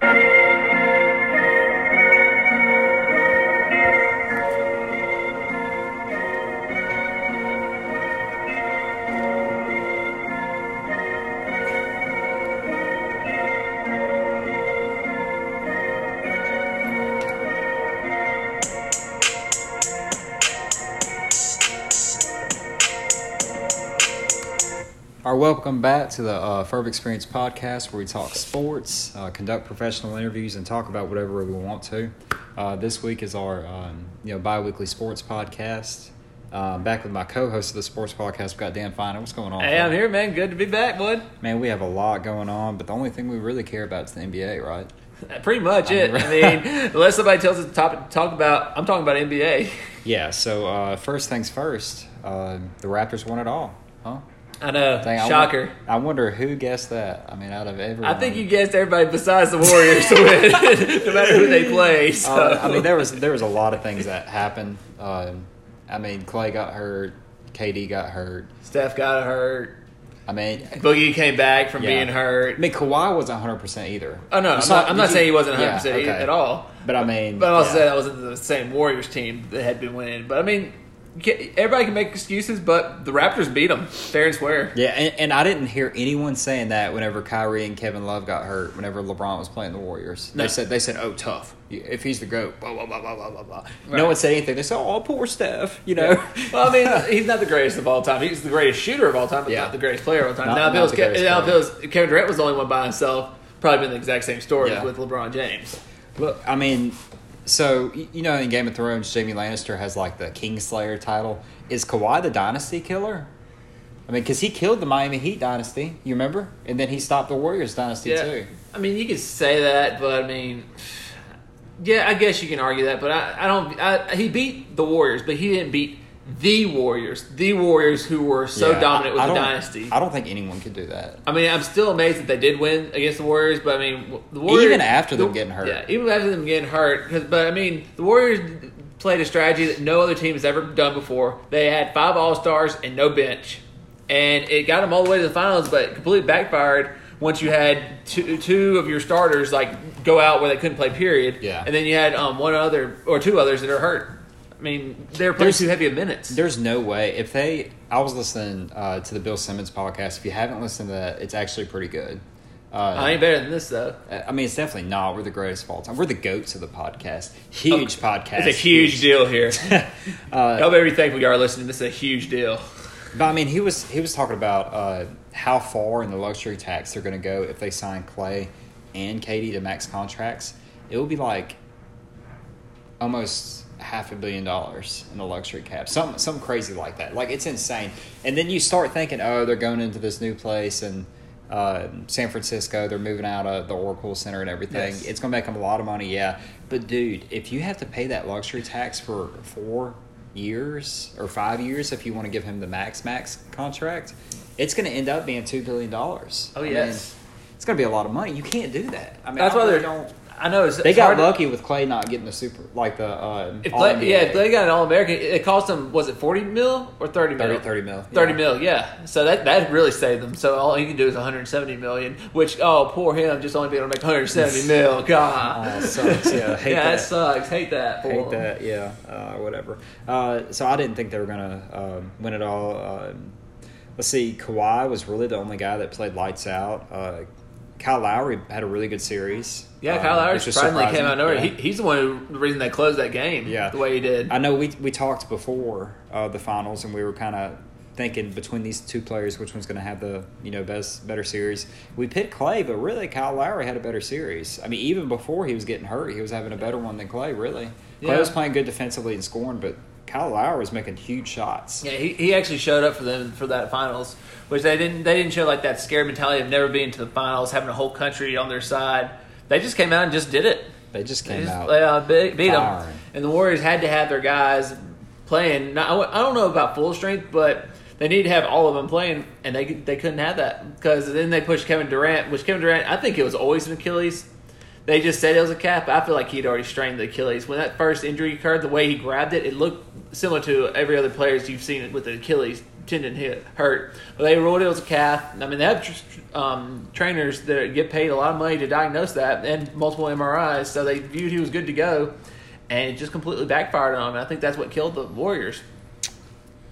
All right, welcome back to the uh, Ferb Experience podcast where we talk sports, uh, conduct professional interviews, and talk about whatever we want to. Uh, this week is our um, you know bi-weekly sports podcast. Uh, back with my co-host of the sports podcast, we got Dan Finer. What's going on? Hey, I'm here, man. Good to be back, bud. Man, we have a lot going on, but the only thing we really care about is the NBA, right? Pretty much it. mean, I mean, unless somebody tells us to talk, talk about, I'm talking about NBA. Yeah. So uh, first things first, uh, the Raptors won it all, huh? I know. Dang, I Shocker. I wonder who guessed that. I mean, out of everyone, I think you guessed everybody besides the Warriors to win, no matter who they play. So. Uh, I mean, there was there was a lot of things that happened. Um, I mean, Klay got hurt, KD got hurt. Steph got hurt. I mean, Boogie came back from Yeah. being I hurt. mean, Kawhi wasn't 100 percent either. Oh no, I'm not, I'm not saying he wasn't 100 Yeah, percent okay. at all. But I mean, But I also yeah. that wasn't the same Warriors team that had been winning. But I mean, everybody can make excuses, but the Raptors beat them fair and square. Yeah, and, and I didn't hear anyone saying that whenever Kyrie and Kevin Love got hurt. Whenever LeBron was playing the Warriors, No. they said they said, "Oh, tough. If he's the goat." Blah blah blah blah blah blah. blah. Right. No one said anything. They said, "Oh, poor Steph." You know. Well, I mean, he's not the greatest of all time. He's the greatest shooter of all time, but Yeah. not the greatest player of all time. Not- now, if it was, Ke- now if it was Kevin Durant was the only one by himself, probably been the exact same story Yeah. with LeBron James. Look, I mean, so you know, in Game of Thrones, Jaime Lannister has like the Kingslayer title. Is Kawhi the dynasty killer? I mean, because he killed the Miami Heat dynasty, you remember, and then he stopped the Warriors dynasty Yeah, too. I mean, you could say that, but I mean, yeah, I guess you can argue that. But I, I don't. I, he beat the Warriors, but he didn't beat the Warriors. The Warriors who were so Yeah, dominant with I the dynasty. I don't think anyone could do that. I mean, I'm still amazed that they did win against the Warriors, but I mean, the Warriors Even after them the- getting hurt. Yeah, even after them getting hurt. 'cause- But I mean, the Warriors played a strategy that no other team has ever done before. They had five All Stars and no bench, and it got them all the way to the finals, but completely backfired once you had two, two of your starters like go out where they couldn't play. Period. Yeah. and then you had um, one other or two others that are hurt. I mean, they're playing There's- too heavy of minutes. There's no way if they. I was listening uh, to the Bill Simmons podcast. If you haven't listened to that, it's actually pretty good. Uh, I ain't better than this though. I mean, it's definitely not. We're the greatest of all time. We're the goats of the podcast. Huge podcast. It's a huge deal here. Uh, Y'all better be thankful y'all are listening. This is a huge deal. But I mean, he was he was talking about uh, how far in the luxury tax they're going to go if they sign Klay and KD to max contracts. It will be like almost half a billion dollars in the luxury cap, some some crazy like that. Like it's insane. And then you start thinking, oh, they're going into this new place and. Uh, San Francisco, they're moving out of the Oracle Center and everything. Yes. It's going to make them a lot of money, yeah. But dude, if you have to pay that luxury tax for four years or five years, if you want to give him the max max contract, it's going to end up being two billion dollars. Oh, yes. it's going to be a lot of money. You can't do that. I mean, That's I why they're. don't. I know it's, They it's got hard to- lucky with Klay not getting the super like the uh, If Klay, yeah, if they got an All American, it cost them was it forty mil or thirty mil? 30 30 mil, Thirty yeah. mil, yeah. So that that really saved them. So all he can do is one hundred seventy million. Which oh poor him, just only being able to make one hundred seventy mil. God, Oh, sucks. Yeah, hate yeah, that. that sucks. Hate that. Hate him. that, yeah, uh, whatever. Uh, so I didn't think they were gonna um, win it all. Um, let's see, Kawhi was really the only guy that played lights out. Uh, Kyle Lowry had a really good series. Yeah, uh, Kyle Lowry surprisingly came out nowhere. surprising. He, he's the one who, the reason they closed that game. Yeah. the way he did. I know we we talked before uh, the finals, and we were kind of thinking between these two players, which one's going to have the you know best better series. We picked Klay, but really Kyle Lowry had a better series. I mean, even before he was getting hurt, he was having a better one than Klay. Really, Klay Yeah. was playing good defensively and scoring, but Kyle Lowry was making huge shots. Yeah, he, he actually showed up for them for that finals, which they didn't they didn't show like that scared mentality of never being to the finals, having a whole country on their side. They just came out and just did it. They just They came just out. uh, beat, beat them, and the Warriors had to have their guys playing. Now, I don't know about full strength, but they need to have all of them playing, and they they couldn't have that because then they pushed Kevin Durant, which Kevin Durant I think it was always an Achilles. They just said it was a cap. I feel like he'd already strained the Achilles when that first injury occurred. The way he grabbed it, it looked similar to every other players you've seen with the Achilles tendon hit hurt. But they ruled it was a calf. I mean, they have um, trainers that get paid a lot of money to diagnose that and multiple MRIs, so they viewed he was good to go, and it just completely backfired on him. And I think that's what killed the Warriors.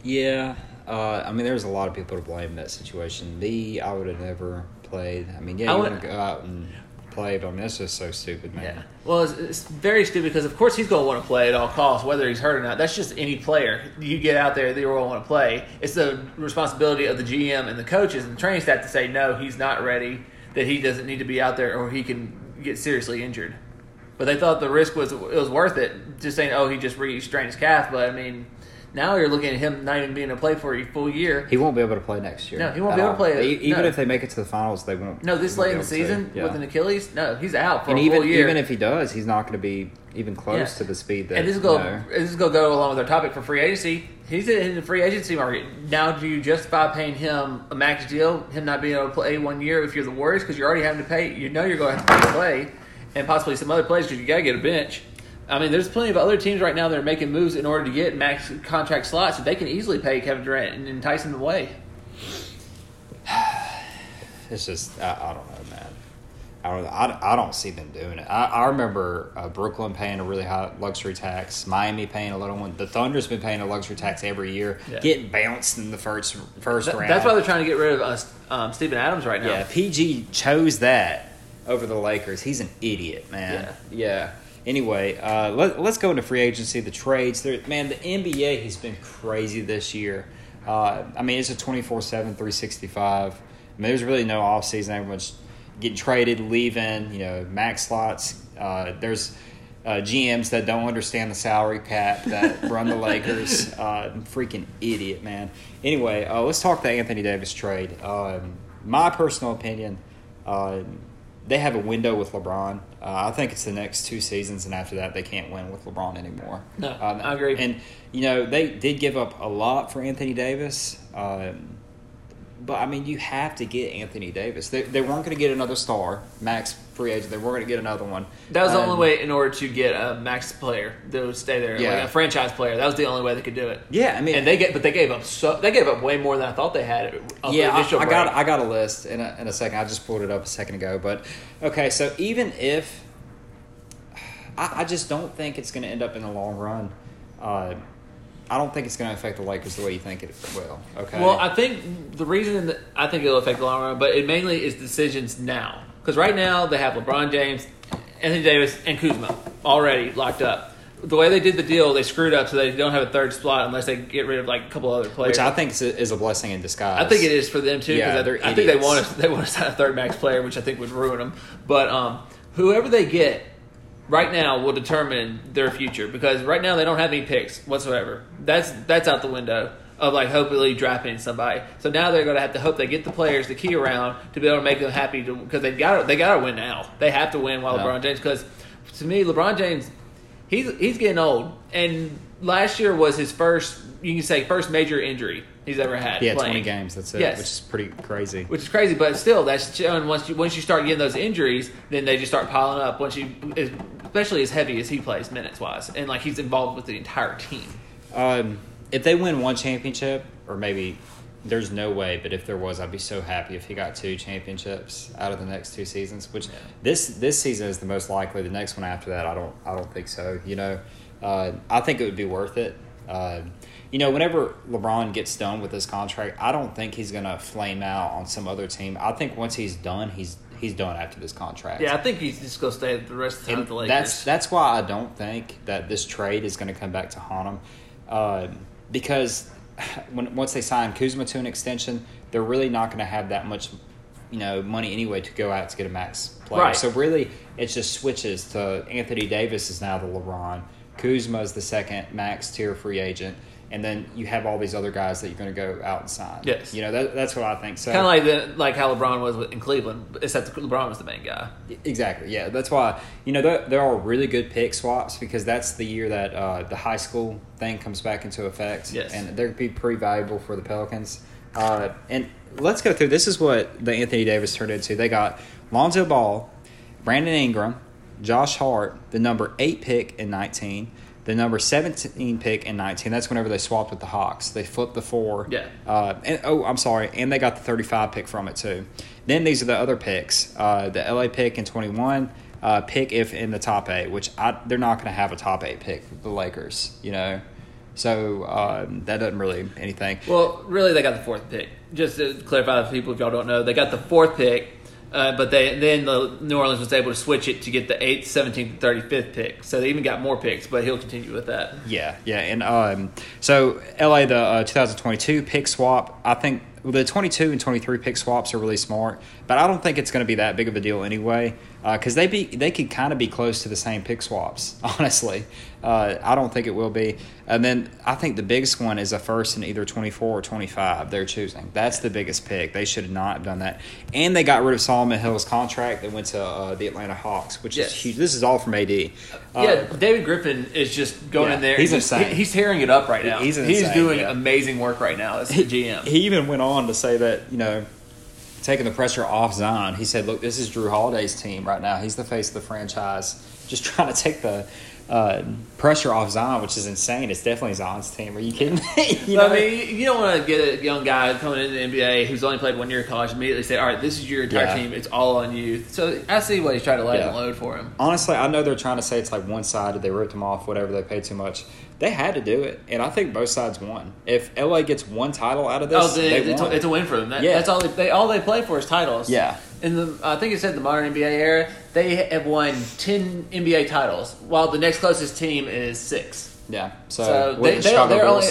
Yeah, uh, I mean, there's a lot of people to blame in that situation. Me, I would have never played. I mean, yeah, I you want to go out and play, but I mean, that's just so stupid, man. Yeah. Well, it's, it's very stupid because, of course, he's going to want to play at all costs, whether he's hurt or not. That's just any player. You get out there, they're going to want to play. It's the responsibility of the GM and the coaches and the training staff to say, no, he's not ready, that he doesn't need to be out there or he can get seriously injured. But they thought the risk was it was worth it, just saying, oh, he just re-strained his calf. But, I mean, now you're looking at him not even being able to play for a full year. He won't be able to play next year. No, he won't be able to play- E- Even no. if they make it to the finals, they won't. No, this won't late in the to. season Yeah. with an Achilles, no, he's out for and a even full year. even if he does, he's not going to be even close Yeah. to the speed that. And this is you go know, this is gonna go along with our topic for free agency. He's in the free agency market now. Do you justify paying him a max deal, him not being able to play one year if you're the Warriors because you're already having to pay? You know you're going to have to to play, and possibly some other players because you got to get a bench. I mean, there's plenty of other teams right now that are making moves in order to get max contract slots that they can easily pay Kevin Durant and entice him away. It's just I, I don't know, man. I don't I, I don't see them doing it. I, I remember uh, Brooklyn paying a really high luxury tax, Miami paying a little one. The Thunder's been paying a luxury tax every year, Yeah. getting bounced in the first first round. that's why they're trying to get rid of us, um, Steven Adams right now. Yeah, PG chose that over the Lakers. He's an idiot, man. Yeah. Anyway, uh, let, let's go into free agency, the trades. There, man, the NBA has been crazy this year. Uh, I mean, it's a 24 7, 365. I mean, there's really no offseason. Everyone's getting traded, leaving, you know, max slots. Uh, there's uh, GMs that don't understand the salary cap that run the Lakers. Uh, freaking idiot, man. Anyway, uh, let's talk the Anthony Davis trade. Um, my personal opinion, uh, they have a window with LeBron. Uh, I think it's the next two seasons, and after that, they can't win with LeBron anymore. No, Um, I agree. And you know, they did give up a lot for Anthony Davis. Um, but I mean, you have to get Anthony Davis. They, they weren't going to get another star, max free agent. They weren't going to get another one. That was the Um, only way in order to get a max player that would stay there, Yeah. like a franchise player. That was the only way they could do it. Yeah, I mean, and they get, but they gave up so they gave up way more than I thought they had. Yeah, the I, I got. I got a list in a, in a second. I just pulled it up a second ago. But okay, so even if I, I just don't think it's going to end up in the long run. Uh, I don't think it's going to affect the Lakers the way you think it will. Okay. Well, I think the reason that I think it'll affect the long run, but it mainly is decisions now. Because right now they have LeBron James, Anthony Davis, and Kuzma already locked up. The way they did the deal, they screwed up, so they don't have a third slot unless they get rid of like a couple other players. which I think is a, blessing in disguise. I think it is for them too Yeah, because they're I, I think they want to they want to sign a third max player, which I think would ruin them. But um, whoever they get right now will determine their future because right now they don't have any picks whatsoever. That's that's out the window of like hopefully drafting somebody. So now they're going to have to hope they get the players, the key around to be able to make them happy because they got they got to win now. They have to win while Yeah. LeBron James because to me LeBron James he's he's getting old and last year was his first you can say first major injury he's ever had. Yeah, playing. twenty games. That's it. Yes. Which is pretty crazy. which is crazy. But still, that's showing once you once you start getting those injuries, then they just start piling up. Once you, especially as heavy as he plays minutes wise, and like he's involved with the entire team. Um, if they win one championship, or maybe there's no way, but if there was, I'd be so happy if he got two championships out of the next two seasons. Which this this season is the most likely. The next one after that, I don't I don't think so. You know, uh, I think it would be worth it. Uh, you know, whenever LeBron gets done with this contract, I don't think he's gonna flame out on some other team. I think once he's done, he's he's done after this contract. Yeah, I think he's just gonna stay the rest of the time And the Lakers. That's that's why I don't think that this trade is going to come back to haunt him, uh, because when once they sign Kuzma to an extension, they're really not going to have that much, you know, money anyway to go out to get a max player. Right. So really, it just switches to Anthony Davis is now the LeBron, Kuzma is the second max tier free agent. And then you have all these other guys that you're going to go out and sign. Yes. you know that, that's what I think. So kind of like the like how LeBron was in Cleveland, except LeBron was the main guy. Exactly. Yeah, that's why you know there, there are really good pick swaps because that's the year that uh, the high school thing comes back into effect. Yes. and they're gonna be pretty valuable for the Pelicans. Uh, and let's go through. This is what the Anthony Davis turned into. They got Lonzo Ball, Brandon Ingram, Josh Hart, the number eight pick in nineteen, the number 17 pick and 19. That's whenever they swapped with the Hawks. They flipped the four. Yeah. Uh, and oh, I'm sorry, and they got the 35 pick from it too. Then these are the other picks. Uh, the LA pick in 21. Uh, pick if in the top eight, which I, they're not going to have a top eight pick. The Lakers, you know. So um, that doesn't really anything. Well, really, they got the fourth pick. Just to clarify for people if y'all don't know, they got the fourth pick, uh, but they then the New Orleans was able to switch it to get the eighth, seventeenth, thirty fifth pick. So they even got more picks, but he'll continue with that. Yeah, yeah, and um, so LA the uh, 2022 pick swap. I think the 22 and 23 pick swaps are really smart, but I don't think it's going to be that big of a deal anyway. Because they be they could kind of be close to the same pick swaps. Honestly, uh, I don't think it will be. And then I think the biggest one is a first in either 24 or 25. They're choosing. That's the biggest pick. They should not have done that. And they got rid of Solomon Hill's contract that went to uh, the Atlanta Hawks, which Yes. is huge. This is all from AD. Uh, yeah, David Griffin is just going Yeah, in there. he's just- insane. he- he's tearing it up right now. He's insane, doing yeah. amazing work right now as the GM. He even went on to say that, you know, taking the pressure off Zion, he said, look, this is Jrue Holiday's team right now. He's the face of the franchise, just trying to take the uh, pressure off Zion, which is insane. It's definitely Zion's team. Are you kidding me? you know? I mean, you don't want to get a young guy coming into the NBA who's only played one year of college immediately say, "All right, this is your entire Yeah. team. It's all on you." So I see why he's trying to lighten Yeah. the load for him. Honestly, I know they're trying to say it's like one sided. They ripped him off, whatever. They paid too much. They had to do it, and I think both sides won. If LA gets one title out of this, Oh, the, they it's, a, it's a win for them. That, Yeah. That's all they, they all they play for is titles. Yeah. In the I think it said the modern NBA era, they have won ten NBA titles, while the next closest team is six. yeah. So, So they, the they, Chicago they're only.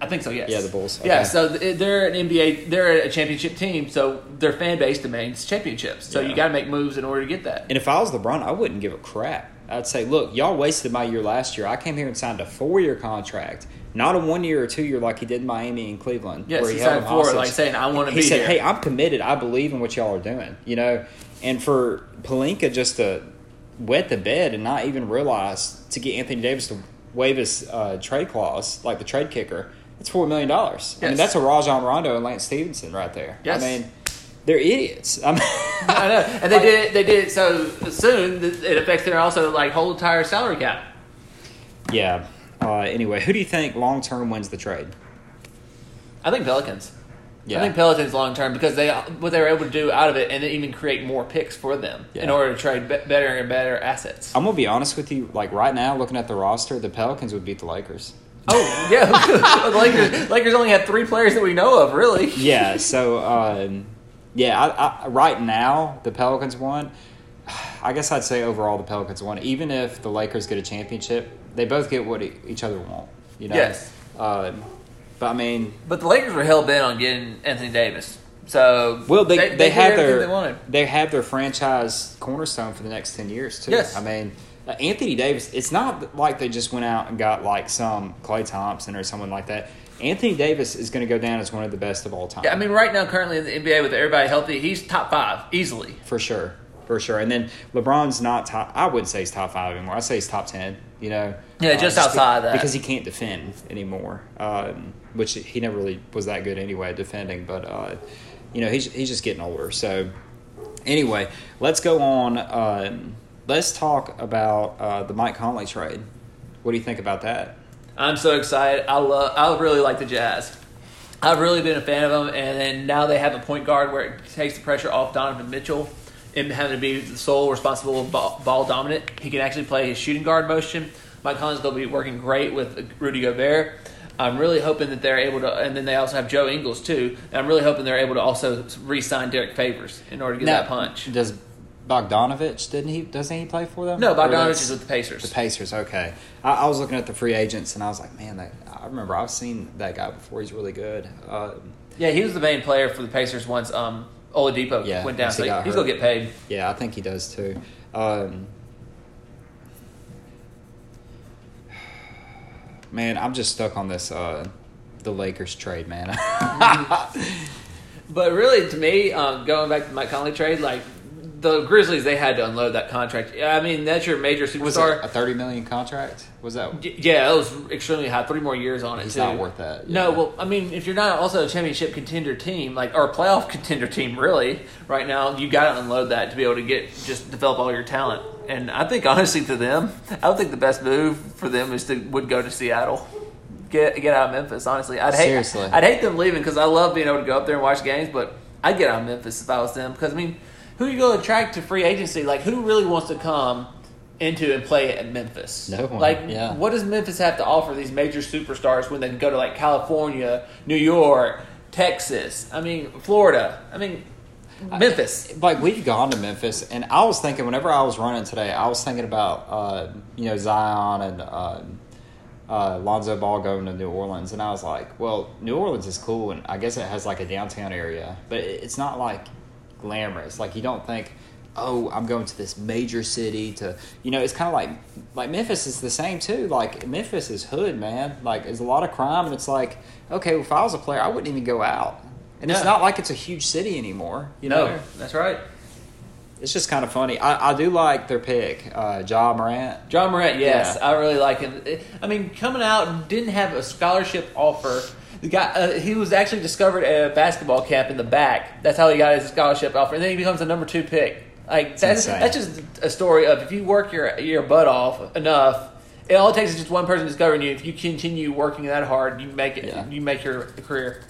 I think so. Yes. Yeah, the Bulls, Yeah. So they're an NBA. They're a championship team. So their fan base demands championships. So Yeah. you got to make moves in order to get that. And if I was LeBron, I wouldn't give a crap. I'd say, look, y'all wasted my year last year. I came here and signed a four year contract, not a one year or two year like he did in Miami and Cleveland. Yes, where he held signed four, like saying, "I wanna He be said, here." hey, I'm committed. I believe in what y'all are doing, you know? And for Pelinka just to wet the bed and not even realize to get Anthony Davis to waive his uh, trade clause, like the trade kicker, it's $4 million. I mean, that's a Rajon Rondo and Lance Stephenson right there. Yes. I mean, they're idiots. I mean, I know, and they did it. They did it so soon it affects their also like whole entire salary cap. Yeah. Uh, anyway, who do you think long term wins the trade? I think Pelicans. Yeah. I think Pelicans long term because they what they were able to do out of it, and then even create more picks for them in order to trade be- better and better assets. I'm gonna be honest with you. Like right now, looking at the roster, the Pelicans would beat the Lakers. Oh yeah, the Lakers. Lakers only had three players that we know of, really. Yeah. So um, yeah, I, I, right now the Pelicans won. I guess I'd say overall the Pelicans won. Even if the Lakers get a championship, they both get what e- each other want. You know. Yes. Um, but I mean, But the Lakers were hell bent on getting Anthony Davis. So well, they they, did have everything their they wanted. they have their franchise cornerstone for the next ten years too. Yes. I mean, uh, Anthony Davis. It's not like they just went out and got like some Klay Thompson or someone like that. Anthony Davis is going to go down as one of the best of all time. Yeah, I mean, right now, currently in the NBA with everybody healthy, he's top five easily. for sure, for sure. And then LeBron's not top. I wouldn't say he's top five anymore. I say he's top ten. You know, Yeah, just be- outside that. because he can't defend anymore. Um, which he never really was that good anyway defending. But uh, you know, he's he's just getting older. So anyway, let's go on. Um, let's talk about uh, the Mike Conley trade. What do you think about that? I'm so excited. I love. I really like the Jazz. I've really been a fan of them, and then now they have a point guard where it takes the pressure off Donovan Mitchell and having to be the sole responsible ball, ball dominant. He can actually play his shooting guard motion. Mike going to be working great with Rudy Gobert. I'm really hoping that they're able to, and then they also have Joe Ingles too. And I'm really hoping they're able to also re-sign Derrick Favors in order to get Now, that punch. Does Bogdanovich didn't he? Doesn't he play for them? No, Bogdanovich is with the Pacers. The Pacers, okay. I, I was looking at the free agents and I was like, man, that, I remember I've seen that guy before. He's really good. Uh, yeah, he was the main player for the Pacers once um, Oladipo Yeah, went down. he So he's going to get paid. yeah, I think he does too. Um, man, I'm just stuck on this uh, the Lakers trade, man. But really, to me, um, going back to Mike Conley trade, like the Grizzlies they had to unload that contract. I mean, that's your major Was it superstar. a thirty million contract? Was that? Yeah, it was extremely high. Three more years on it. It's too. not worth that. No, well, I mean, if you're not also a championship contender team, like or a playoff contender team, really, right now, you got to unload that to be able to get just develop all your talent. And I think honestly, to them, I would think the best move for them is to would go to Seattle. Get get out of Memphis. Honestly, I'd hate Seriously. I'd hate them leaving because I love being able to go up there and watch games. But I'd get out of Memphis if I was them because I mean, who you going to attract to free agency? Like who really wants to come into and play at Memphis? No one, Like yeah. what does Memphis have to offer these major superstars when they can go to like California, New York, Texas? I mean, Florida. I mean, Memphis. like we've gone to Memphis, and I was thinking whenever I was running today, I was thinking about uh, you know Zion and uh, uh, Lonzo Ball going to New Orleans, and I was like, well, New Orleans is cool, and I guess it has like a downtown area, but it's not like glamorous. Like you don't think. Oh, I'm going to this major city to, you know, it's kind of like, like Memphis is the same too. Like Memphis is hood, man. Like there's a lot of crime, and it's like, okay, well, if I was a player, I wouldn't even go out. And it's not like it's a huge city anymore. You No, know, that's right. It's just kind of funny. I, I do like their pick, uh, Ja Morant. John Morant, yes, Yeah. I really like him. I mean, coming out didn't have a scholarship offer. The guy, uh, he was actually discovered at a basketball camp in the back. That's how he got his scholarship offer, and then he becomes a number two pick. Like that's that's just a story of if you work your your butt off enough. It all it takes is just one person discovering you. If you continue working that hard, you make it. Yeah. You make your career.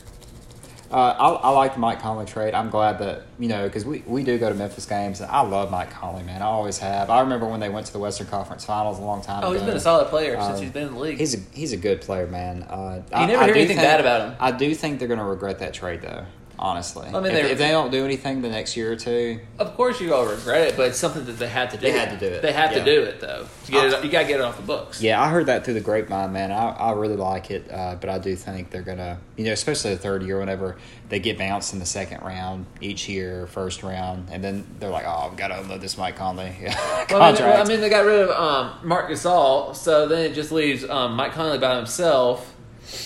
Uh, I, I like the Mike Conley trade. I'm glad that you know because we, we do go to Memphis games, and I love Mike Conley, man. I always have. I remember when they went to the Western Conference Finals a long time ago. Oh, ago. he's been a solid player since Um, he's been in the league. He's a he's a good player, man. Uh, You never hear anything think- bad about him. I do think they're going to regret that trade, though. Honestly, I mean, if, if they don't do anything the next year or two, Of course, you all regret it, but it's something that they had to do. They had to do it, They have yeah. to do it though. It, you got to get it off the books. Yeah, I heard that through the grapevine, man. I, I really like it, uh, but I do think they're gonna, you know, especially the third year, whenever they get bounced in the second round each year, first round, and then they're like, "Oh, I've got to unload this Mike Conley contract." Well, I, mean, well, I mean, they got rid of um, Marc Gasol, so then it just leaves um, Mike Conley by himself,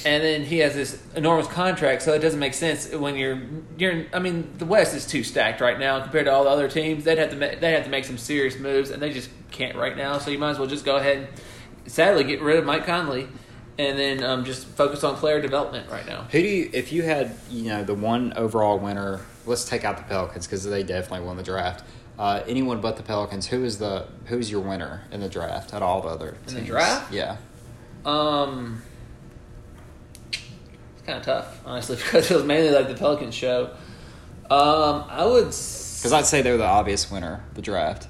and then he has this enormous contract. So it doesn't make sense when you're you're. I mean, the West is too stacked right now compared to all the other teams. They'd have to they have to make some serious moves, and they just can't right now. So you might as well just go ahead and sadly get rid of Mike Conley, and then um, just focus on player development right now. Who do you, if you had, you know, the one overall winner? Let's take out the Pelicans because they definitely won the draft. Uh, anyone but the Pelicans. Who is the who's your winner in the draft of all the other In the draft? Yeah, Um, kind of tough, honestly, because it was mainly like the Pelicans show. Um, I would. because I'd say they're the obvious winner the draft.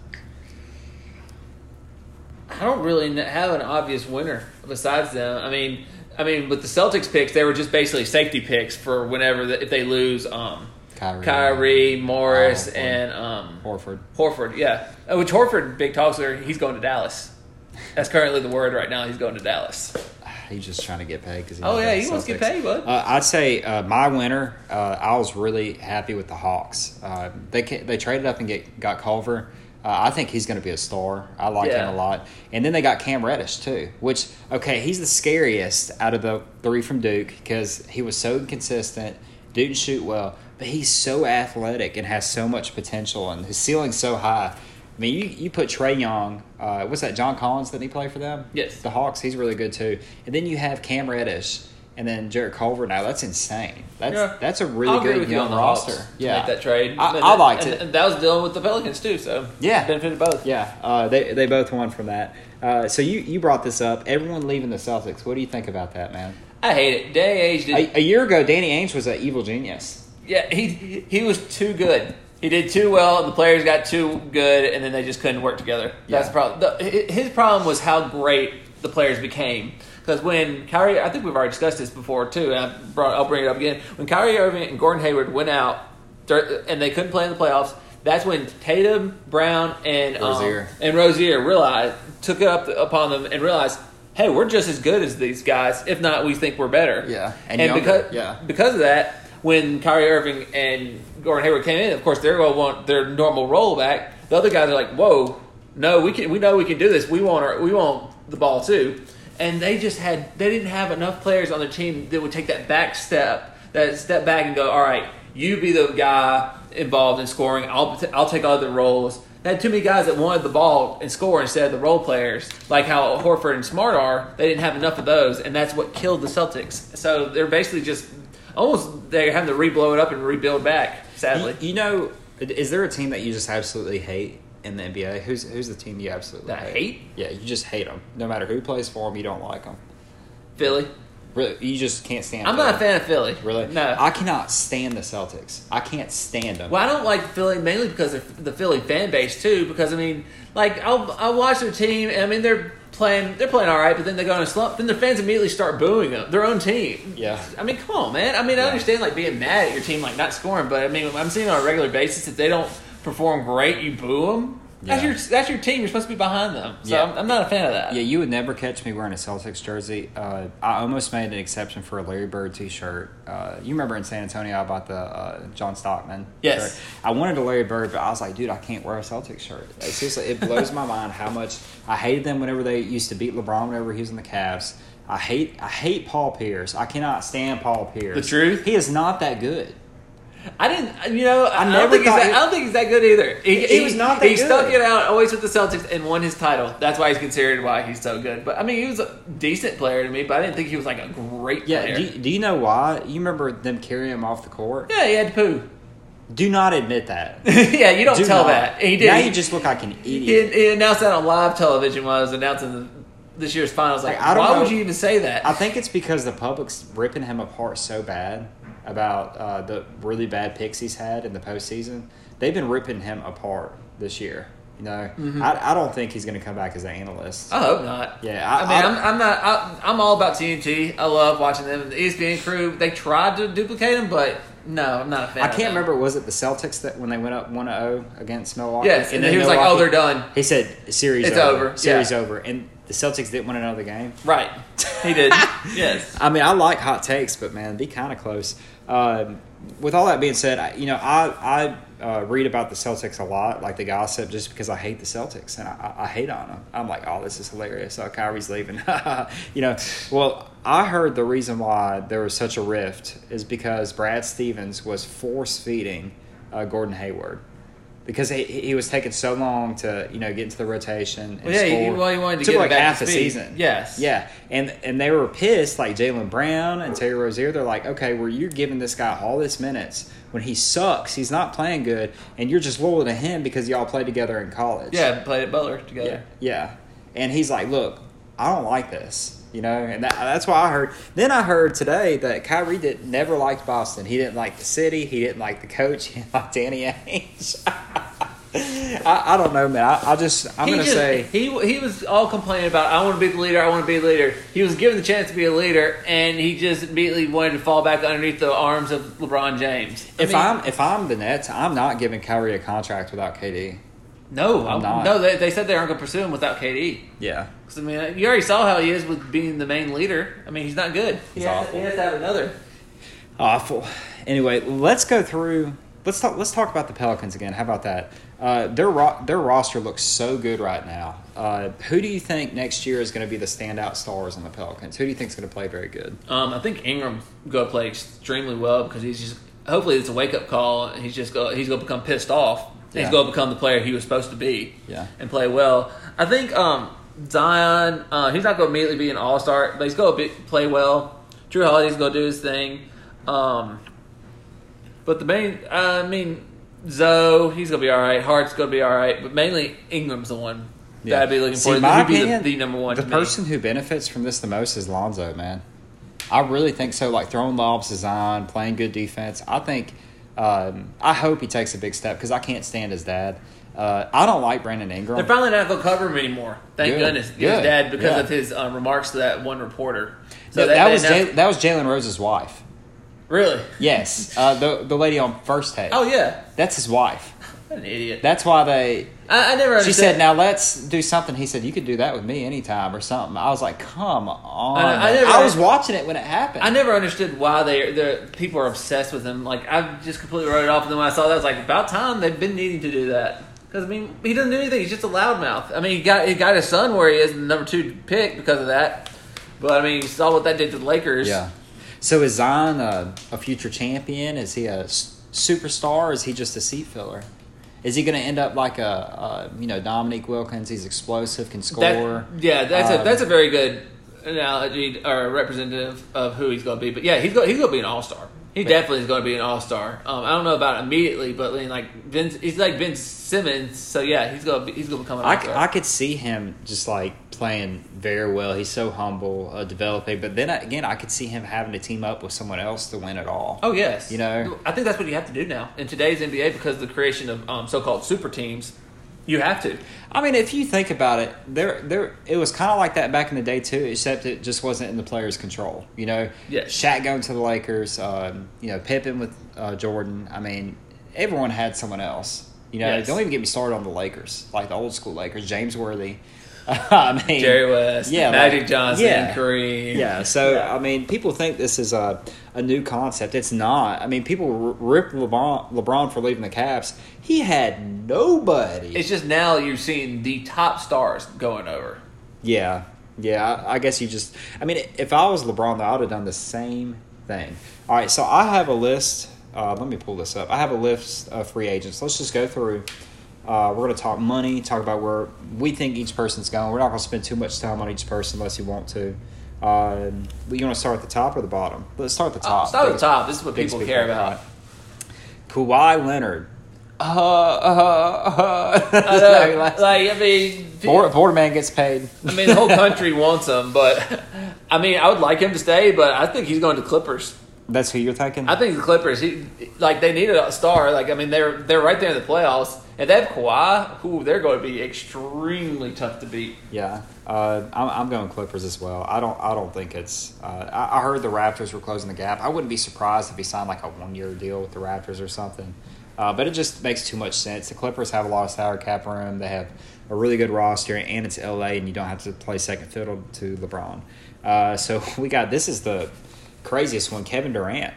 I don't really have an obvious winner besides them. I mean, I mean, with the Celtics picks, they were just basically safety picks for whenever the, if they lose. Um, Kyrie, Kyrie, Morris, Horford. and um, Horford. Horford. Yeah, uh, which Horford, big talks are he's going to Dallas. That's currently the word right now. He's going to Dallas. He's just trying to get paid because. Oh yeah, he wants to get paid, bud. Uh, I'd say uh, my winner. Uh, I was really happy with the Hawks. Uh, they they traded up and get got Culver. Uh, I think he's going to be a star. I like Yeah. him a lot. And then they got Cam Reddish too, which okay, he's the scariest out of the three from Duke because he was so inconsistent, didn't shoot well, but he's so athletic and has so much potential, and his ceiling's so high. I mean, you, you put Trae Young, uh, what's that, John Collins, didn't he play for them? Yes. The Hawks, he's really good too. And then you have Cam Reddish and then Jarrett Culver. Now that's insane. That's Yeah. that's a really I'll good you young on the roster. To yeah, make that trade. I, I that- liked and, it. and that was dealing with the Pelicans too. So Yeah. benefited both. yeah, uh, they they both won from that. Uh, so you you brought this up. Everyone leaving the Celtics. What do you think about that, man? I hate it. Day Age did. A, a year ago, Danny Ainge was an evil genius. yeah, he he was too good. He did too well, and the players got too good, and then they just couldn't work together. That's the problem. The, his problem was how great the players became. Because when Kyrie, I think we've already discussed this before too, and I brought, I'll bring it up again. When Kyrie Irving and Gordon Hayward went out, and they couldn't play in the playoffs, that's when Tatum, Brown, and um, and Rozier realized took it up upon them and realized, hey, we're just as good as these guys. If not, we think we're better. Yeah, and and, because yeah. because of that, when Kyrie Irving and Gordon Hayward came in, of course they're going to want their normal role back. The other guys are like, "Whoa, no, we can. We know we can do this. We want our, we want the ball too." And they just had they didn't have enough players on their team that would take that back step, that step back and go, "All right, you be the guy." involved in scoring. I'll I'll take other roles. They had too many guys that wanted the ball and score instead of the role players, like how Horford and Smart are. They didn't have enough of those, and that's what killed the Celtics. So they're basically just almost they're having to re-blow it up and rebuild back. Sadly, You, you know, is there a team that you just absolutely hate in the NBA? Who's who's the team you absolutely That I hate? Yeah, you just hate them. No matter who plays for them, you don't like them. Philly. Really, you just can't stand. I'm not a fan of Philly. Really? No. I cannot stand the Celtics. I can't stand them. Well, I don't like Philly mainly because of the Philly fan base too. Because I mean, like I'll I'll watch their team. And, I mean, they're playing they're playing all right, but then they go in a slump. Then their fans immediately start booing them, their own team. Yeah. I mean, come on, man. I mean, I Yeah. understand like being mad at your team, like not scoring, but I mean, I'm seeing on a regular basis if they don't perform great, you boo them. That's your that's your team. You're supposed to be behind them. So Yeah. I'm, I'm not a fan of that. Yeah, you would never catch me wearing a Celtics jersey. Uh, I almost made an exception for a Larry Bird T-shirt. Uh, you remember in San Antonio I bought the uh, John Stockton. Yes. shirt. I wanted a Larry Bird, but I was like, dude, I can't wear a Celtics shirt. Like, seriously, it blows my mind how much I hated them whenever they used to beat LeBron whenever he was in the Cavs. I hate I hate Paul Pierce. I cannot stand Paul Pierce. The truth? he is not that good. I didn't, you know, I, I never don't think he's thought that, he- I don't think he's that good either. He, He was not that He good. stuck it out always with the Celtics and won his title. That's why he's considered why he's so good. But I mean, he was a decent player to me, but I didn't think he was like a great Yeah, player. do you, do you know why? You remember them carrying him off the court? yeah, he had to poo. Do not admit that. yeah, you don't Do tell not. that. He did. Now you just look like an idiot. he announced that on live television when I was announcing the, this year's finals. Like, Like, I don't why know. would you even say that? I think it's because the public's ripping him apart so bad about uh, the really bad picks he's had in the postseason. They've been ripping him apart this year. You know, Mm-hmm. I, I don't think he's going to come back as an analyst. I hope not. Yeah, I, I- mean, I- I'm, I'm not. I, I'm all about TNT. I love watching them. The ESPN crew. They tried to duplicate them, but no, I'm not a fan. I can't remember. Was it the Celtics that when they went up one 0 against Milwaukee? Yes, and then he was like, "Oh, they're done." He said, "Series It's over. over, Series yeah. over." And the Celtics didn't win another game. Right. He did. yes. I mean, I like hot takes, but man, be kind of close. Um, with all that being said, I, you know, I I uh, read about the Celtics a lot, like the gossip, just because I hate the Celtics and I, I I hate on them. I'm like, oh, this is hilarious. Oh, Kyrie's leaving. you know, well, I heard the reason why there was such a rift is because Brad Stevens was force feeding uh, Gordon Hayward. Because he, he was taking so long to you know get into the rotation. And Well, yeah, he- well, he wanted to Took get like back to half a season. Yes. Yeah, and and they were pissed, like Jaylen Brown and Terry Rozier. They're like, okay, well, you're giving this guy all this minutes when he sucks. He's not playing good, and you're just loyal to him because y'all played together in college. Yeah, played at Butler yeah, together. yeah. And he's like, look, I don't like this. You know, and that, that's why I heard. Then I heard today that Kyrie did never liked Boston. He didn't like the city. He didn't like the coach. He didn't like Danny Ainge. I, I don't know, man. I, I just I'm he gonna just, say he he was all complaining about I want to be the leader. I want to be the leader. He was given the chance to be a leader, and he just immediately wanted to fall back underneath the arms of LeBron James. I if mean, I'm if I'm the Nets, I'm not giving Kyrie a contract without KD. no, I'm I'm not. no, they, they said they aren't going to pursue him without KD. Yeah. 'Cause, I mean, you already saw how he is with being the main leader. I mean, he's not good. He, He's has, awful. he has to have another. Awful. Anyway, let's go through. Let's talk. Let's talk about the Pelicans again. How about that? Uh, their ro- their roster looks so good right now. Uh, who do you think next year is going to be the standout stars on the Pelicans? Who do you think is going to play very good? Um, I think Ingram's going to play extremely well because he's just hopefully it's a wake up call. and He's just go, he's going to become pissed off. Yeah. He's going to become the player he was supposed to be. Yeah. and play well. I think um, Zion. Uh, he's not going to immediately be an all star, but he's going to play well. Jrue Holiday's going to do his thing. Um, but the main, I mean, Zoe, he's going to be all right. Hart's going to be all right, but mainly Ingram's the one that I'd be looking See, for. my He'd be opinion, the, the number one. The to me. person who benefits from this the most is Lonzo, man. I really think so. Like throwing lobs Zion, playing good defense. I think. Um, I hope he takes a big step because I can't stand his dad. Uh, I don't like Brandon Ingram. They're finally not going to cover him anymore. Thank Good. goodness. His Good. dad because Yeah. of his uh, remarks to that one reporter. So that they was Jay, that was Jalen Rose's wife. Really. Yes, uh, the the lady on first take. Oh yeah, That's his wife. what an idiot. That's why they. I, I never. She said, "Now let's do something." He said, "You could do that with me anytime or something." I was like, "Come on!" I- I never- I was watching it when it happened. I never understood why they the people are obsessed with him. Like I just completely wrote it off, and then when I saw that, I was like, about time they've been needing to do that. Because I mean, he doesn't do anything. He's just a loudmouth. I mean, he got he got his son where he is the number two pick because of that. But I mean, you saw what that did to the Lakers. Yeah. So is Zion a, a future champion? Is he a s- superstar? Is he just a seat filler? Is he going to end up like a, a you know Dominique Wilkins? He's explosive, can score. That, yeah, that's a Um, that's a very good analogy or representative of who he's going to be. But yeah, he's going he's going to be an all star. He definitely is going to be an all star. Um, I don't know about immediately, but I mean, like Vince, he's like Vince Simmons. So yeah, he's going to be, he's going to become an I, all c- star. I could see him just like playing very well. He's so humble, uh, developing. But then again, I could see him having to team up with someone else to win it all. Oh yes, You know? I think that's what you have to do now in today's NBA because of the creation of um, so-called super teams. You have to. I mean, if you think about it, there, there, it was kind of like that back in the day too, except it just wasn't in the players' control. You know, Yes. Shaq going to the Lakers, um, you know, Pippen with uh, Jordan. I mean, everyone had someone else. You know, Yes. don't even get me started on the Lakers, like the old school Lakers, James Worthy. I mean, Jerry West, yeah, Magic like- Johnson, yeah. Kareem. Yeah, so Yeah. I mean, people think this is a a new concept. It's not. I mean, people r- rip LeBron LeBron for leaving the Cavs. He had nobody. It's just now you're seeing the top stars going over. yeah, yeah. I, I guess you just. I mean, if I was LeBron, though, I would have done the same thing. All right, so I have a list. Uh, let me pull this up. I have a list of free agents. Let's just go through. Uh, we're going to talk money, talk about where we think each person's going. We're not going to spend too much time on each person unless you want to. Um, you want to start at the top or the bottom? Let's start at the top. Uh, start at the top. This is what biggest people care about. Kawhi Leonard. Uh, uh, uh, I know, like I mean, Board, board man gets paid. I mean, the whole country wants him, but I mean, I would like him to stay, but I think he's going to Clippers. That's who you're thinking. I think the Clippers, he like they needed a star. Like I mean, they're they're right there in the playoffs. If they have Kawhi, who they're going to be extremely tough to beat. Yeah, uh, I'm, I'm going Clippers as well. I don't. I don't think it's. Uh, I, I heard the Raptors were closing the gap. I wouldn't be surprised if he signed like a one year deal with the Raptors or something. Uh, but it just makes too much sense. The Clippers have a lot of salary cap room. They have a really good roster, and it's LA, and you don't have to play second fiddle to LeBron. Uh, so we got this is the craziest one, Kevin Durant.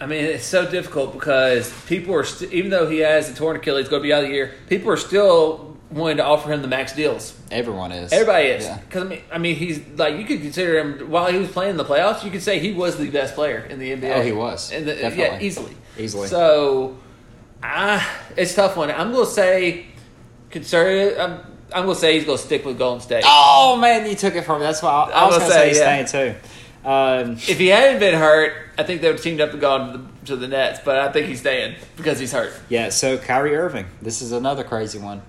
I mean, it's so difficult because people are st- even though he has a torn Achilles, going to be out of the year. People are still wanting to offer him the max deals. Everyone is. Everybody is Yeah. because I mean, I mean, he's like you could consider him while he was playing in the playoffs. You could say he was the best player in the NBA. Oh, he was. the, yeah, easily, Easily. So, ah, it's a tough one. I'm gonna say conservative. I'm, I'm gonna say he's gonna stick with Golden State. Oh man, you took it from me. That's why I, I was gonna going to say, say, he's yeah. staying too. Um, If he hadn't been hurt, I think they would have teamed up and gone to the, to the Nets. But I think he's staying because he's hurt. yeah, so Kyrie Irving. This is another crazy one.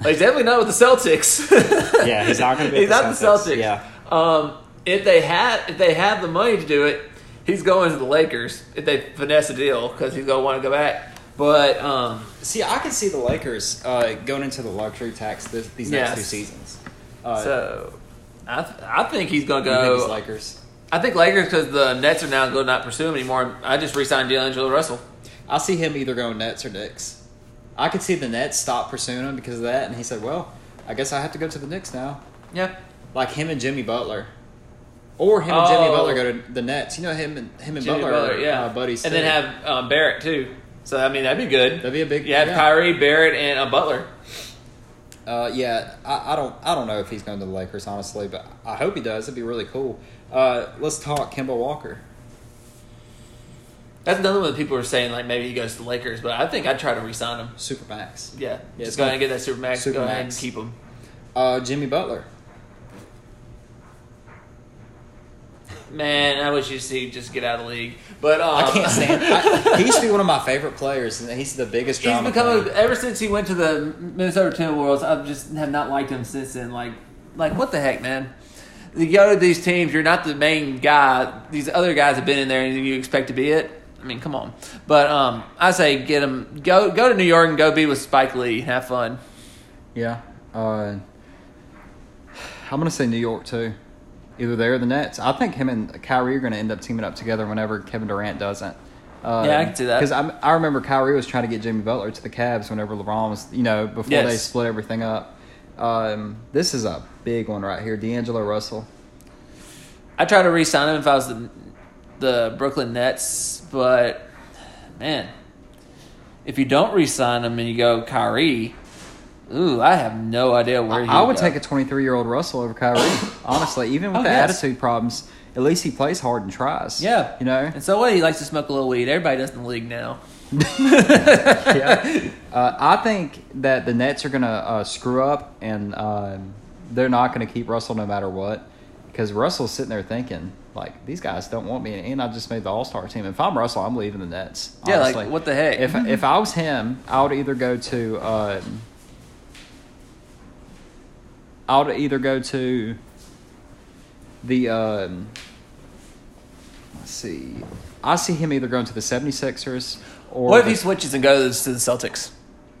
Like, he's definitely not with the Celtics. Yeah, he's not going to be. he's at not the Celtics. Yeah, Um, if they had, if they have the money to do it, he's going to the Lakers. If they finesse a deal, because he's gonna want to go back. But um, see, I can see the Lakers uh, going into the luxury tax this, these next Yes. two seasons. Uh, so I, th- I think he's gonna think go. it's Lakers? I think Lakers because the Nets are now going to not pursue him anymore. I just re-signed D'Angelo Russell. I see him either going Nets or Knicks. I could see the Nets stop pursuing him because of that, and he said, "Well, I guess I have to go to the Knicks now." Yeah, Like him and Jimmy Butler, or him and Jimmy Oh. Butler go to the Nets. You know him and him and Jimmy Butler, Butler, are, yeah, uh, buddies. and too. then have um, Barrett too. So I mean that'd be good. that'd be a big. You have yeah. Kyrie, Barrett, and uh, Butler. Uh, yeah, I, I don't I don't know if he's going to the Lakers honestly, but I hope he does. It'd be really cool. Uh, let's talk Kemba Walker. That's another one that people are saying like maybe he goes to the Lakers, but I think I'd try to re-sign him. Supermax. Yeah, Yeah, just go ahead and get that super max. Go ahead and keep him. Uh, Jimmy Butler. Man, I wish you'd see just get out of the league. But um, I can't stand. I, he used to be one of my favorite players, and he's the biggest He's become a, ever since he went to the Minnesota Timberwolves. I've just have not liked him since then. Like, like what the heck, man? You go to these teams, you're not the main guy. These other guys have been in there, and you expect to be it. I mean, come on. But um, I say get him. Go go to New York and go be with Spike Lee. Have fun. yeah. Uh, I'm gonna say New York too. Either there or the Nets. I think him and Kyrie are going to end up teaming up together whenever Kevin Durant doesn't. Uh, Yeah, I can see that. Because I, I remember Kyrie was trying to get Jimmy Butler to the Cavs whenever LeBron was, you know, before they split everything up. Um, this is a big one right here. D'Angelo Russell. I try to re-sign him if I was the the Brooklyn Nets, but man, if you don't re-sign him and you go Kyrie, ooh, I have no idea where he. I would go. take a 23 year old Russell over Kyrie, honestly, even with Oh, the yes. attitude problems. at least he plays hard and tries. Yeah. you know. And so what? He likes to smoke a little weed. Everybody does in the league now. yeah. Uh, I think that the Nets are going to uh, screw up, and um, they're not going to keep Russell no matter what, because Russell's sitting there thinking, like, these guys don't want me, and I just made the All Star team. If I'm Russell, I'm leaving the Nets. Yeah, like, what the heck? If if I was him, I would either go to. Uh, I would either go to the. Um, let's see. I see him either going to the 76ers or. What if the- he switches and goes to the Celtics?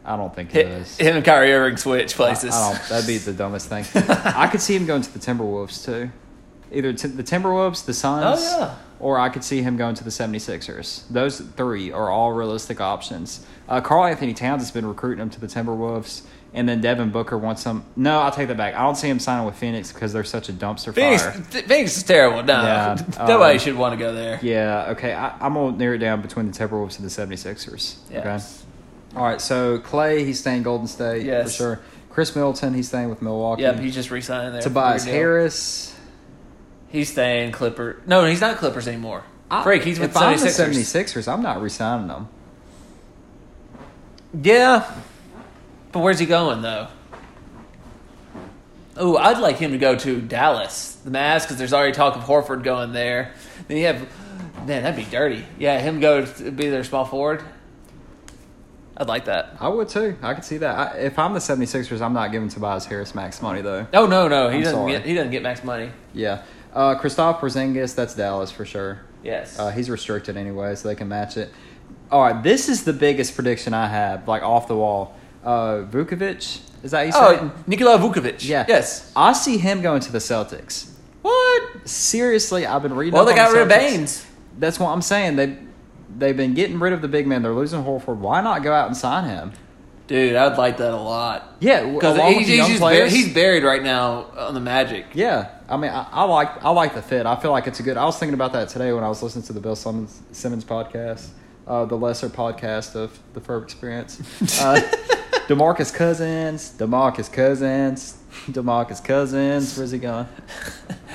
I don't think he does. him and Kyrie Irving switch places. I, I don't, that'd be the dumbest thing. I could see him going to the Timberwolves too. Either to the Timberwolves, the Suns, Oh, yeah. or I could see him going to the 76ers. Those three are all realistic options. Uh, Karl Anthony Towns has been recruiting him to the Timberwolves, and then Devin Booker wants him. No, I'll take that back. I don't see him signing with Phoenix because they're such a dumpster Phoenix, fire. Phoenix is terrible. No, Yeah, nobody um, should want to go there. Yeah, okay. I, I'm going to narrow it down between the Timberwolves and the 76ers. Yes. Okay. All right, so Klay, he's staying Golden State Yes. for sure. Khris Middleton, he's staying with Milwaukee. Yep, he's just re-signing there. Tobias Harris. He's staying Clipper. No, he's not Clippers anymore. I- Freak, he's with if I'm the 76ers. 76ers, I'm not resigning them. Yeah, but where's he going though? Oh, I'd like him to go to Dallas, the Mavs, because there's already talk of Horford going there. Then you have, man, that'd be dirty. Yeah, him go to be their small forward. I'd like that. I would too. I could see that. I, if I'm the 76ers, I'm not giving Tobias Harris max money though. Oh no, no, he I'm doesn't sorry. get he doesn't get max money. Yeah. Uh, Kristaps Porzingis, that's Dallas for sure. Yes. Uh, he's restricted anyway, so they can match it. All right, this is the biggest prediction I have, like off the wall. Uh, Vukovic, is that you say it? oh, Nikola Vukovic. Yeah. Yes. I see him going to the Celtics. What? Seriously, I've been reading. Well, they got the rid of Baynes. That's what I'm saying. They they've been getting rid of the big man. They're losing Horford. Why not go out and sign him? Dude, I'd like that a lot. Yeah, Because he's, he's, buried, he's buried right now on the Magic. yeah, I mean, I, I like I like the fit. I feel like it's a good. I was thinking about that today when I was listening to the Bill Simmons, Simmons podcast, uh, the lesser podcast of the Ferb Experience. Uh, Demarcus Cousins, Demarcus Cousins, Demarcus Cousins. Where's he going?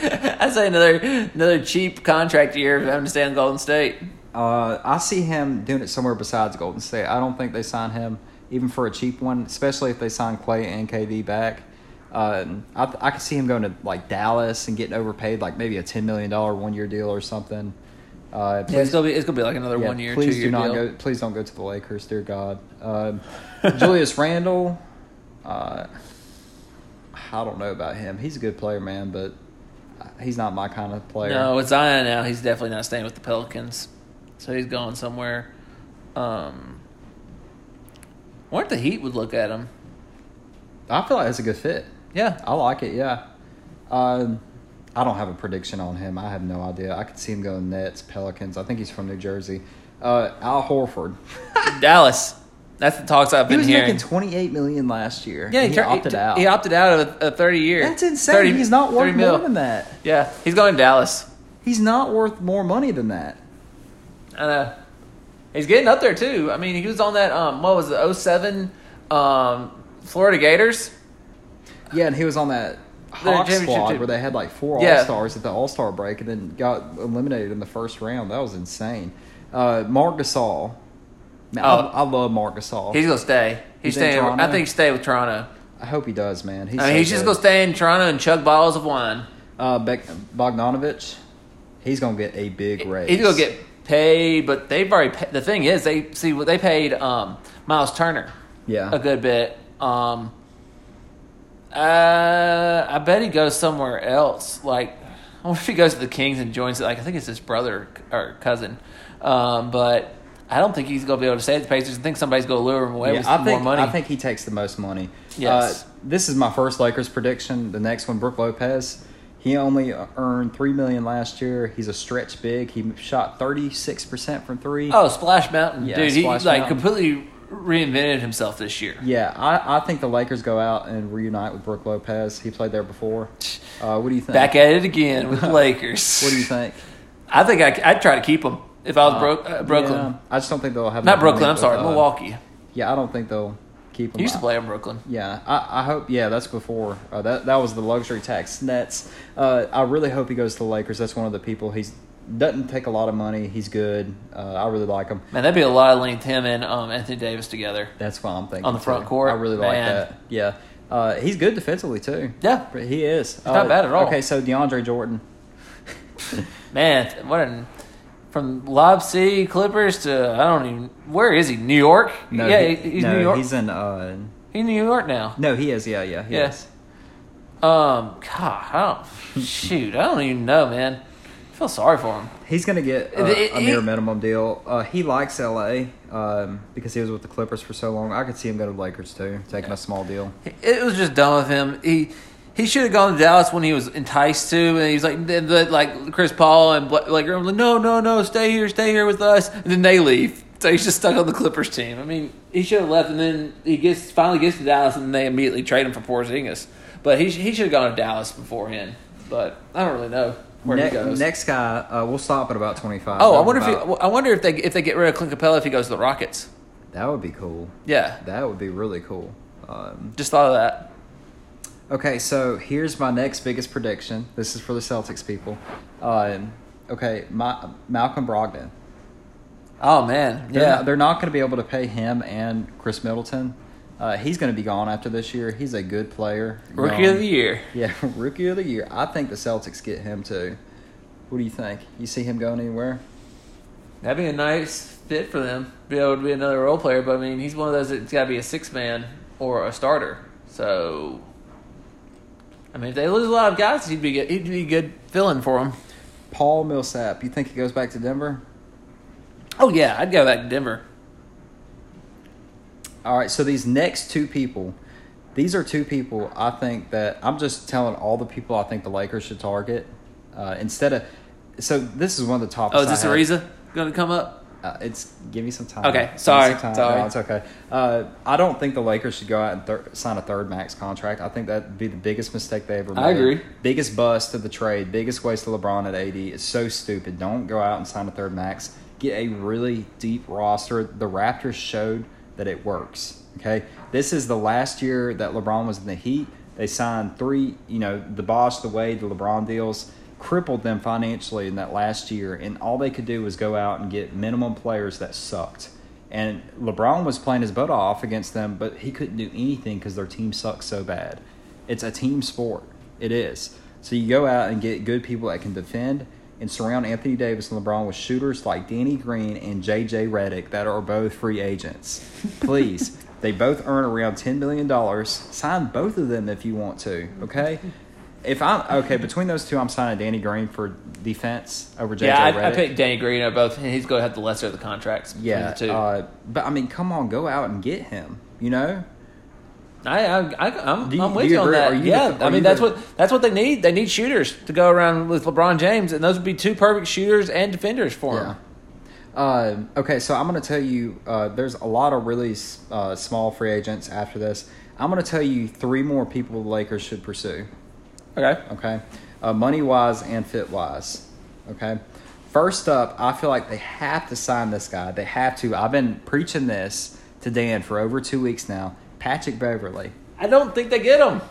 I say another another cheap contract year for him to stay on Golden State. Uh, I see him doing it somewhere besides Golden State. I don't think they sign him even for a cheap one, especially if they sign Klay and KD back. Uh, I, I could see him going to like Dallas and getting overpaid, like maybe a ten million dollar one year deal or something. Uh, Yeah, it's gonna be it's gonna be like another yeah, one year, please two year do not deal. go. Please don't go to the Lakers, dear God. Um, Julius Randle, uh, I don't know about him. He's a good player, man, but he's not my kind of player. No, with Zion now, he's definitely not staying with the Pelicans, so he's going somewhere. Um, I wonder if the Heat would look at him. I feel like it's a good fit. Yeah, I like it. Yeah. Um, I don't have a prediction on him. I have no idea. I could see him going Nets, Pelicans. I think he's from New Jersey. Uh, Al Horford. Dallas. That's the talks I've been hearing. He was hearing. making twenty eight million last year. yeah, and he opted out. He opted out of a, a thirty year. That's insane. 30 he's not 30 worth more than that. Yeah, he's going to Dallas. He's not worth more money than that. I know. He's getting up there too. I mean, he was on that um what was it, 07 um Florida Gators? Yeah, and he was on that Hawk squad team. where they had like four Yeah. All Stars at the All Star break, and then got eliminated in the first round. That was insane. Uh, Marc Gasol. Man, Oh. I, I love Marc Gasol. He's gonna stay. You He's staying. I think he stay with Toronto. I hope he does, man. He's I mean, so he's just gonna stay in Toronto and chug bottles of wine. Uh, Bek- Bogdanovic, he's gonna get a big raise. He's gonna get paid, but they've already. Pay, the thing is, they see what they paid um, Miles Turner yeah. a good bit. Um, uh, I bet he goes somewhere else. Like, I wonder if he goes to the Kings and joins. It. Like, I think it's his brother or cousin. Um, but I don't think he's gonna be able to stay at the Pacers. I think somebody's gonna lure him away Yeah, with I more think money. I think he takes the most money. Yes. Uh, this is my first Lakers prediction. The next one, Brook Lopez. He only earned three million last year. He's a stretch big. He shot thirty six percent from three. oh, Splash Mountain, Yeah, dude! He like Mountain. completely reinvented himself this year. Yeah, I, I think the Lakers go out and reunite with Brook Lopez. He played there before. Uh, what do you think? Back at it again with the Lakers. what do you think? I think I, would try to keep him if I was Bro- uh, Brooklyn. Yeah, I just don't think they'll have Not Brooklyn. I'm sorry, with, uh, Milwaukee. Yeah, I don't think they'll keep him. He used to play in Brooklyn. Yeah, I, I hope. Yeah, that's before uh, that. That was the luxury tax nets. Uh, I really hope he goes to the Lakers. That's one of the people he's doesn't take a lot of money. He's good. Uh, I really like him. Man, that'd be a lot of length. Him and um, Anthony Davis together. That's what I'm thinking On the front too. court? I really like Man. that. Yeah, uh, he's good defensively too. Yeah. He is. He's not bad at all. Okay, so DeAndre Jordan. Man, what an from Lob City Clippers to I don't even where is he? New York? yeah, he- he's no, New York. He's in. Uh, he's New York now. no, he is. Yeah, yeah, he Yeah. Um, God, I don't shoot. I don't even know, man. I feel sorry for him. He's going to get uh, It- a near it- minimum deal. Uh, he likes LA um, because he was with the Clippers for so long. I could see him go to Lakers too, taking a small deal. It was just dumb of him. He he should have gone to Dallas when he was enticed to, and he's like, the, the, like Chris Paul and like, like, no, no, no, stay here, stay here with us, and then they leave. So he's just stuck on the Clippers team. I mean, he should have left, and then he gets finally gets to Dallas, and they immediately trade him for Porzingis. But he he should have gone to Dallas beforehand. But I don't really know where Ne- he goes. Next guy, uh, we'll stop at about twenty five. oh, I wonder if he, I wonder if they if they get rid of Clint Capela if he goes to the Rockets. that would be cool. Yeah, That would be really cool. Um, just thought of that. okay, so here's my next biggest prediction. This is for the Celtics people. Um, okay, my, Malcolm Brogdon. Oh man, They're yeah. not, they're not going to be able to pay him and Khris Middleton. Uh, he's going to be gone after this year. He's a good player. Rookie of the year. Yeah, rookie of the year. I think the Celtics get him too. What do you think? You see him going anywhere? That'd be a nice fit for them. Be able to be another role player, but I mean, he's one of those that's got to be a six man or a starter. So, I mean, if they lose a lot of guys, he'd be good. He'd be a good filling for them. Paul Millsap. You think he goes back to Denver? Oh yeah, I'd go back to Denver. All right, so these next two people, these are two people I think that I'm just telling all the people I think the Lakers should target uh, instead of. So this is one of the topics. Oh, is this. Ariza going to come up? Uh, it's give me some time. Okay, sorry, time. sorry. No, it's okay. Uh, I don't think the Lakers should go out and thir- sign a third max contract. I think that'd be the biggest mistake they ever made. I agree. Biggest bust of the trade. Biggest waste of LeBron at AD. It's so stupid. Don't go out and sign a third max. Get a really deep roster. The Raptors showed that it works. Okay, this is the last year that LeBron was in the Heat. They signed three. You know, the Bosh, the Wade, the LeBron deals crippled them financially in that last year, and all they could do was go out and get minimum players that sucked. And LeBron was playing his butt off against them, but he couldn't do anything because their team sucks so bad. It's a team sport. It is. So you go out and get good people that can defend and surround Anthony Davis and LeBron with shooters like Danny Green and JJ Redick that are both free agents. Please. they both earn around $10 million. Sign both of them if you want to, okay? If I'm okay between those two, I'm signing Danny Green for defense over JJ yeah, I, I picked Danny Green or both. and He's going to have the lesser of the contracts. Yeah, the two. uh, but I mean, come on, go out and get him. You know, I, I, I, I'm, Do you- I'm with you you on agree? that. You yeah, the- I mean that's what that's what they need. They need shooters to go around with LeBron James, and those would be two perfect shooters and defenders for him. Uh, okay, so I'm going to tell you. Uh, there's a lot of really uh, small free agents after this. I'm going to tell you three more people the Lakers should pursue. Okay. Okay, uh, money wise and fit wise. Okay, first up, I feel like they have to sign this guy. They have to. I've been preaching this to Dan for over two weeks now. Patrick Beverley. I don't think they get him.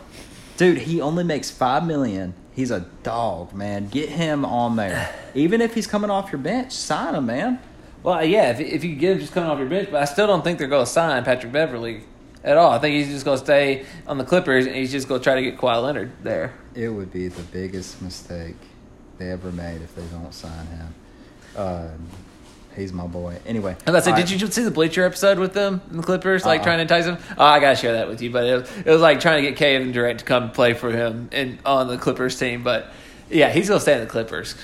Dude, he only makes five million. He's a dog, man. Get him on there. Even if he's coming off your bench, sign him, man. Well, yeah, if, if you get him just coming off your bench, but I still don't think they're going to sign Patrick Beverley at all. I think he's just going to stay on the Clippers, and he's just going to try to get Kawhi Leonard there. It would be the biggest mistake they ever made if they don't sign him. Um, he's my boy. Anyway, And I said, did you see the Bleacher episode with them and the Clippers, like Uh-uh. trying to entice him? Oh, I gotta share that with you. But it was, it was like trying to get Kevin Durant to come play for him and on the Clippers team. But yeah, he's gonna stay in the Clippers.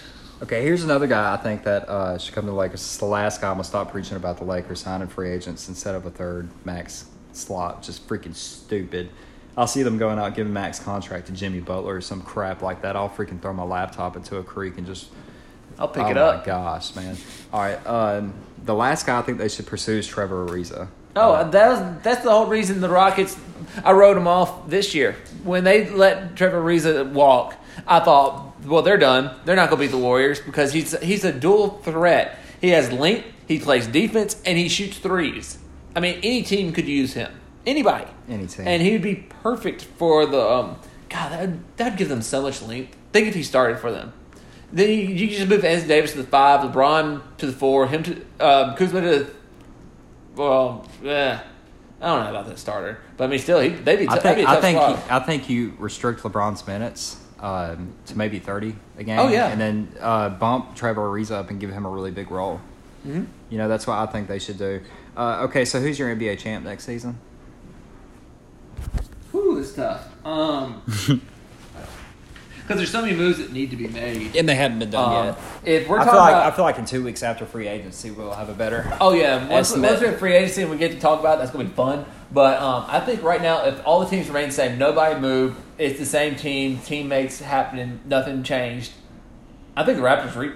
Okay, here's another guy I think that uh, should come to the Lakers. It's the last guy I'm gonna stop preaching about the Lakers signing free agents instead of a third max slot. Just freaking stupid. I'll see them going out giving max contract to Jimmy Butler or some crap like that. I'll freaking throw my laptop into a creek and just I'll pick oh it up. Oh my gosh, man! All right, um, the last guy I think they should pursue is Trevor Ariza. Oh, Uh, that was that's the whole reason the Rockets. I wrote them off this year when they let Trevor Ariza walk. I thought, well, they're done. They're not going to beat the Warriors because he's he's a dual threat. He has length, he plays defense, and he shoots threes. I mean, any team could use him. anybody, Any team. and he would be perfect for the. Um, God, that that'd give them so much length. Think if he started for them. Then you, you could just move Anthony Davis to the five, LeBron to the four, him to um, Kuzma to. the Well, yeah, I don't know about that starter, but I mean, still, he, they'd be. T- I that'd be think a I tough think he, I think you restrict LeBron's minutes um, to maybe thirty a game. Oh, yeah. and then uh, bump Trevor Ariza up and give him a really big role. Mhm. You know that's what I think they should do. Uh, okay, so who's your NBA champ next season? Whew, it's tough. Um, because there's so many moves that need to be made. And they haven't been done Um, yet. if we're I talking feel like about, I feel like in two weeks after free agency we'll have a better. oh yeah, once, estimate. once we're in free agency and we get to talk about it, that's gonna be fun. But um, I think right now, if all the teams remain the same, nobody moved, it's the same team, teammates happening, nothing changed. I think the Raptors re-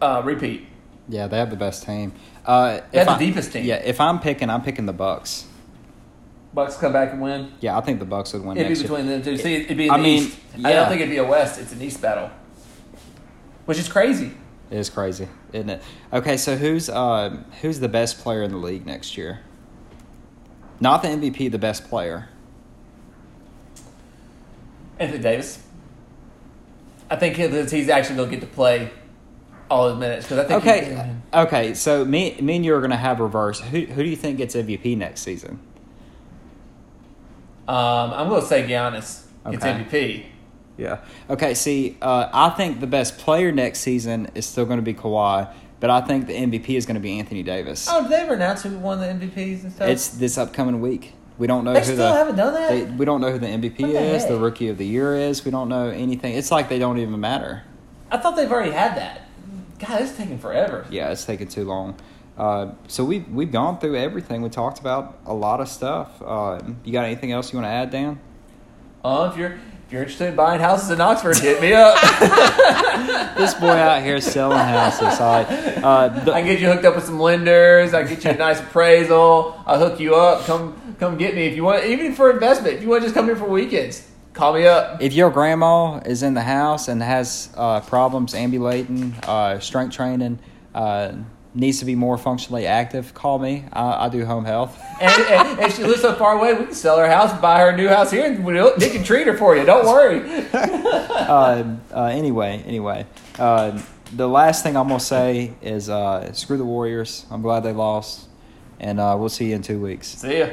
uh, repeat. Yeah, they have the best team. Uh, They have the I- deepest team. Yeah, if I'm picking, I'm picking the Bucks. Bucks come back and win. Yeah, I think the Bucks would win It'd be next year. between them two. See, it'd be I mean, East. I don't think it'd be a West. It's an East battle, which is crazy. It is crazy, isn't it? Okay, so who's uh, who's the best player in the league next year? Not the MVP, the best player. Anthony Davis. I think he's he's actually going to get to play all his minutes because I think. Okay, okay. So me, me and you are going to have reverse. Who, who do you think gets MVP next season? Um, I'm going to say Giannis gets MVP. Yeah. Okay. See, uh, I think the best player next season is still going to be Kawhi, but I think the MVP is going to be Anthony Davis. Oh, did they ever announce who won the MVPs and stuff? It's this upcoming week. We don't know they who still the haven't done that. they, we don't know who the MVP What the is, the rookie of the year is. We don't know anything. It's like they don't even matter. I thought they've already had that. God, it's taking forever. Yeah, it's taking too long. Uh, so we've we've gone through everything. We talked about a lot of stuff. Uh, you got anything else you want to add, Dan? Uh, if you're if you're interested in buying houses in Oxford, hit me up. This boy out here selling houses. Right. Uh, the- I can get you hooked up with some lenders. I get you a nice appraisal. I'll hook you up. Come come get me if you want, even for investment. If you want to just come here for weekends, call me up. if your grandma is in the house and has uh, problems ambulating, uh, strength training, uh, needs to be more functionally active, call me. I, I do home health. And, and if she lives so far away, we can sell her house, buy her a new house here, and we'll, Nick can treat her for you. Don't worry. uh, uh, anyway, anyway, uh, the last thing I'm gonna say is uh, screw the Warriors. I'm glad they lost, and uh, we'll see you in two weeks. See ya.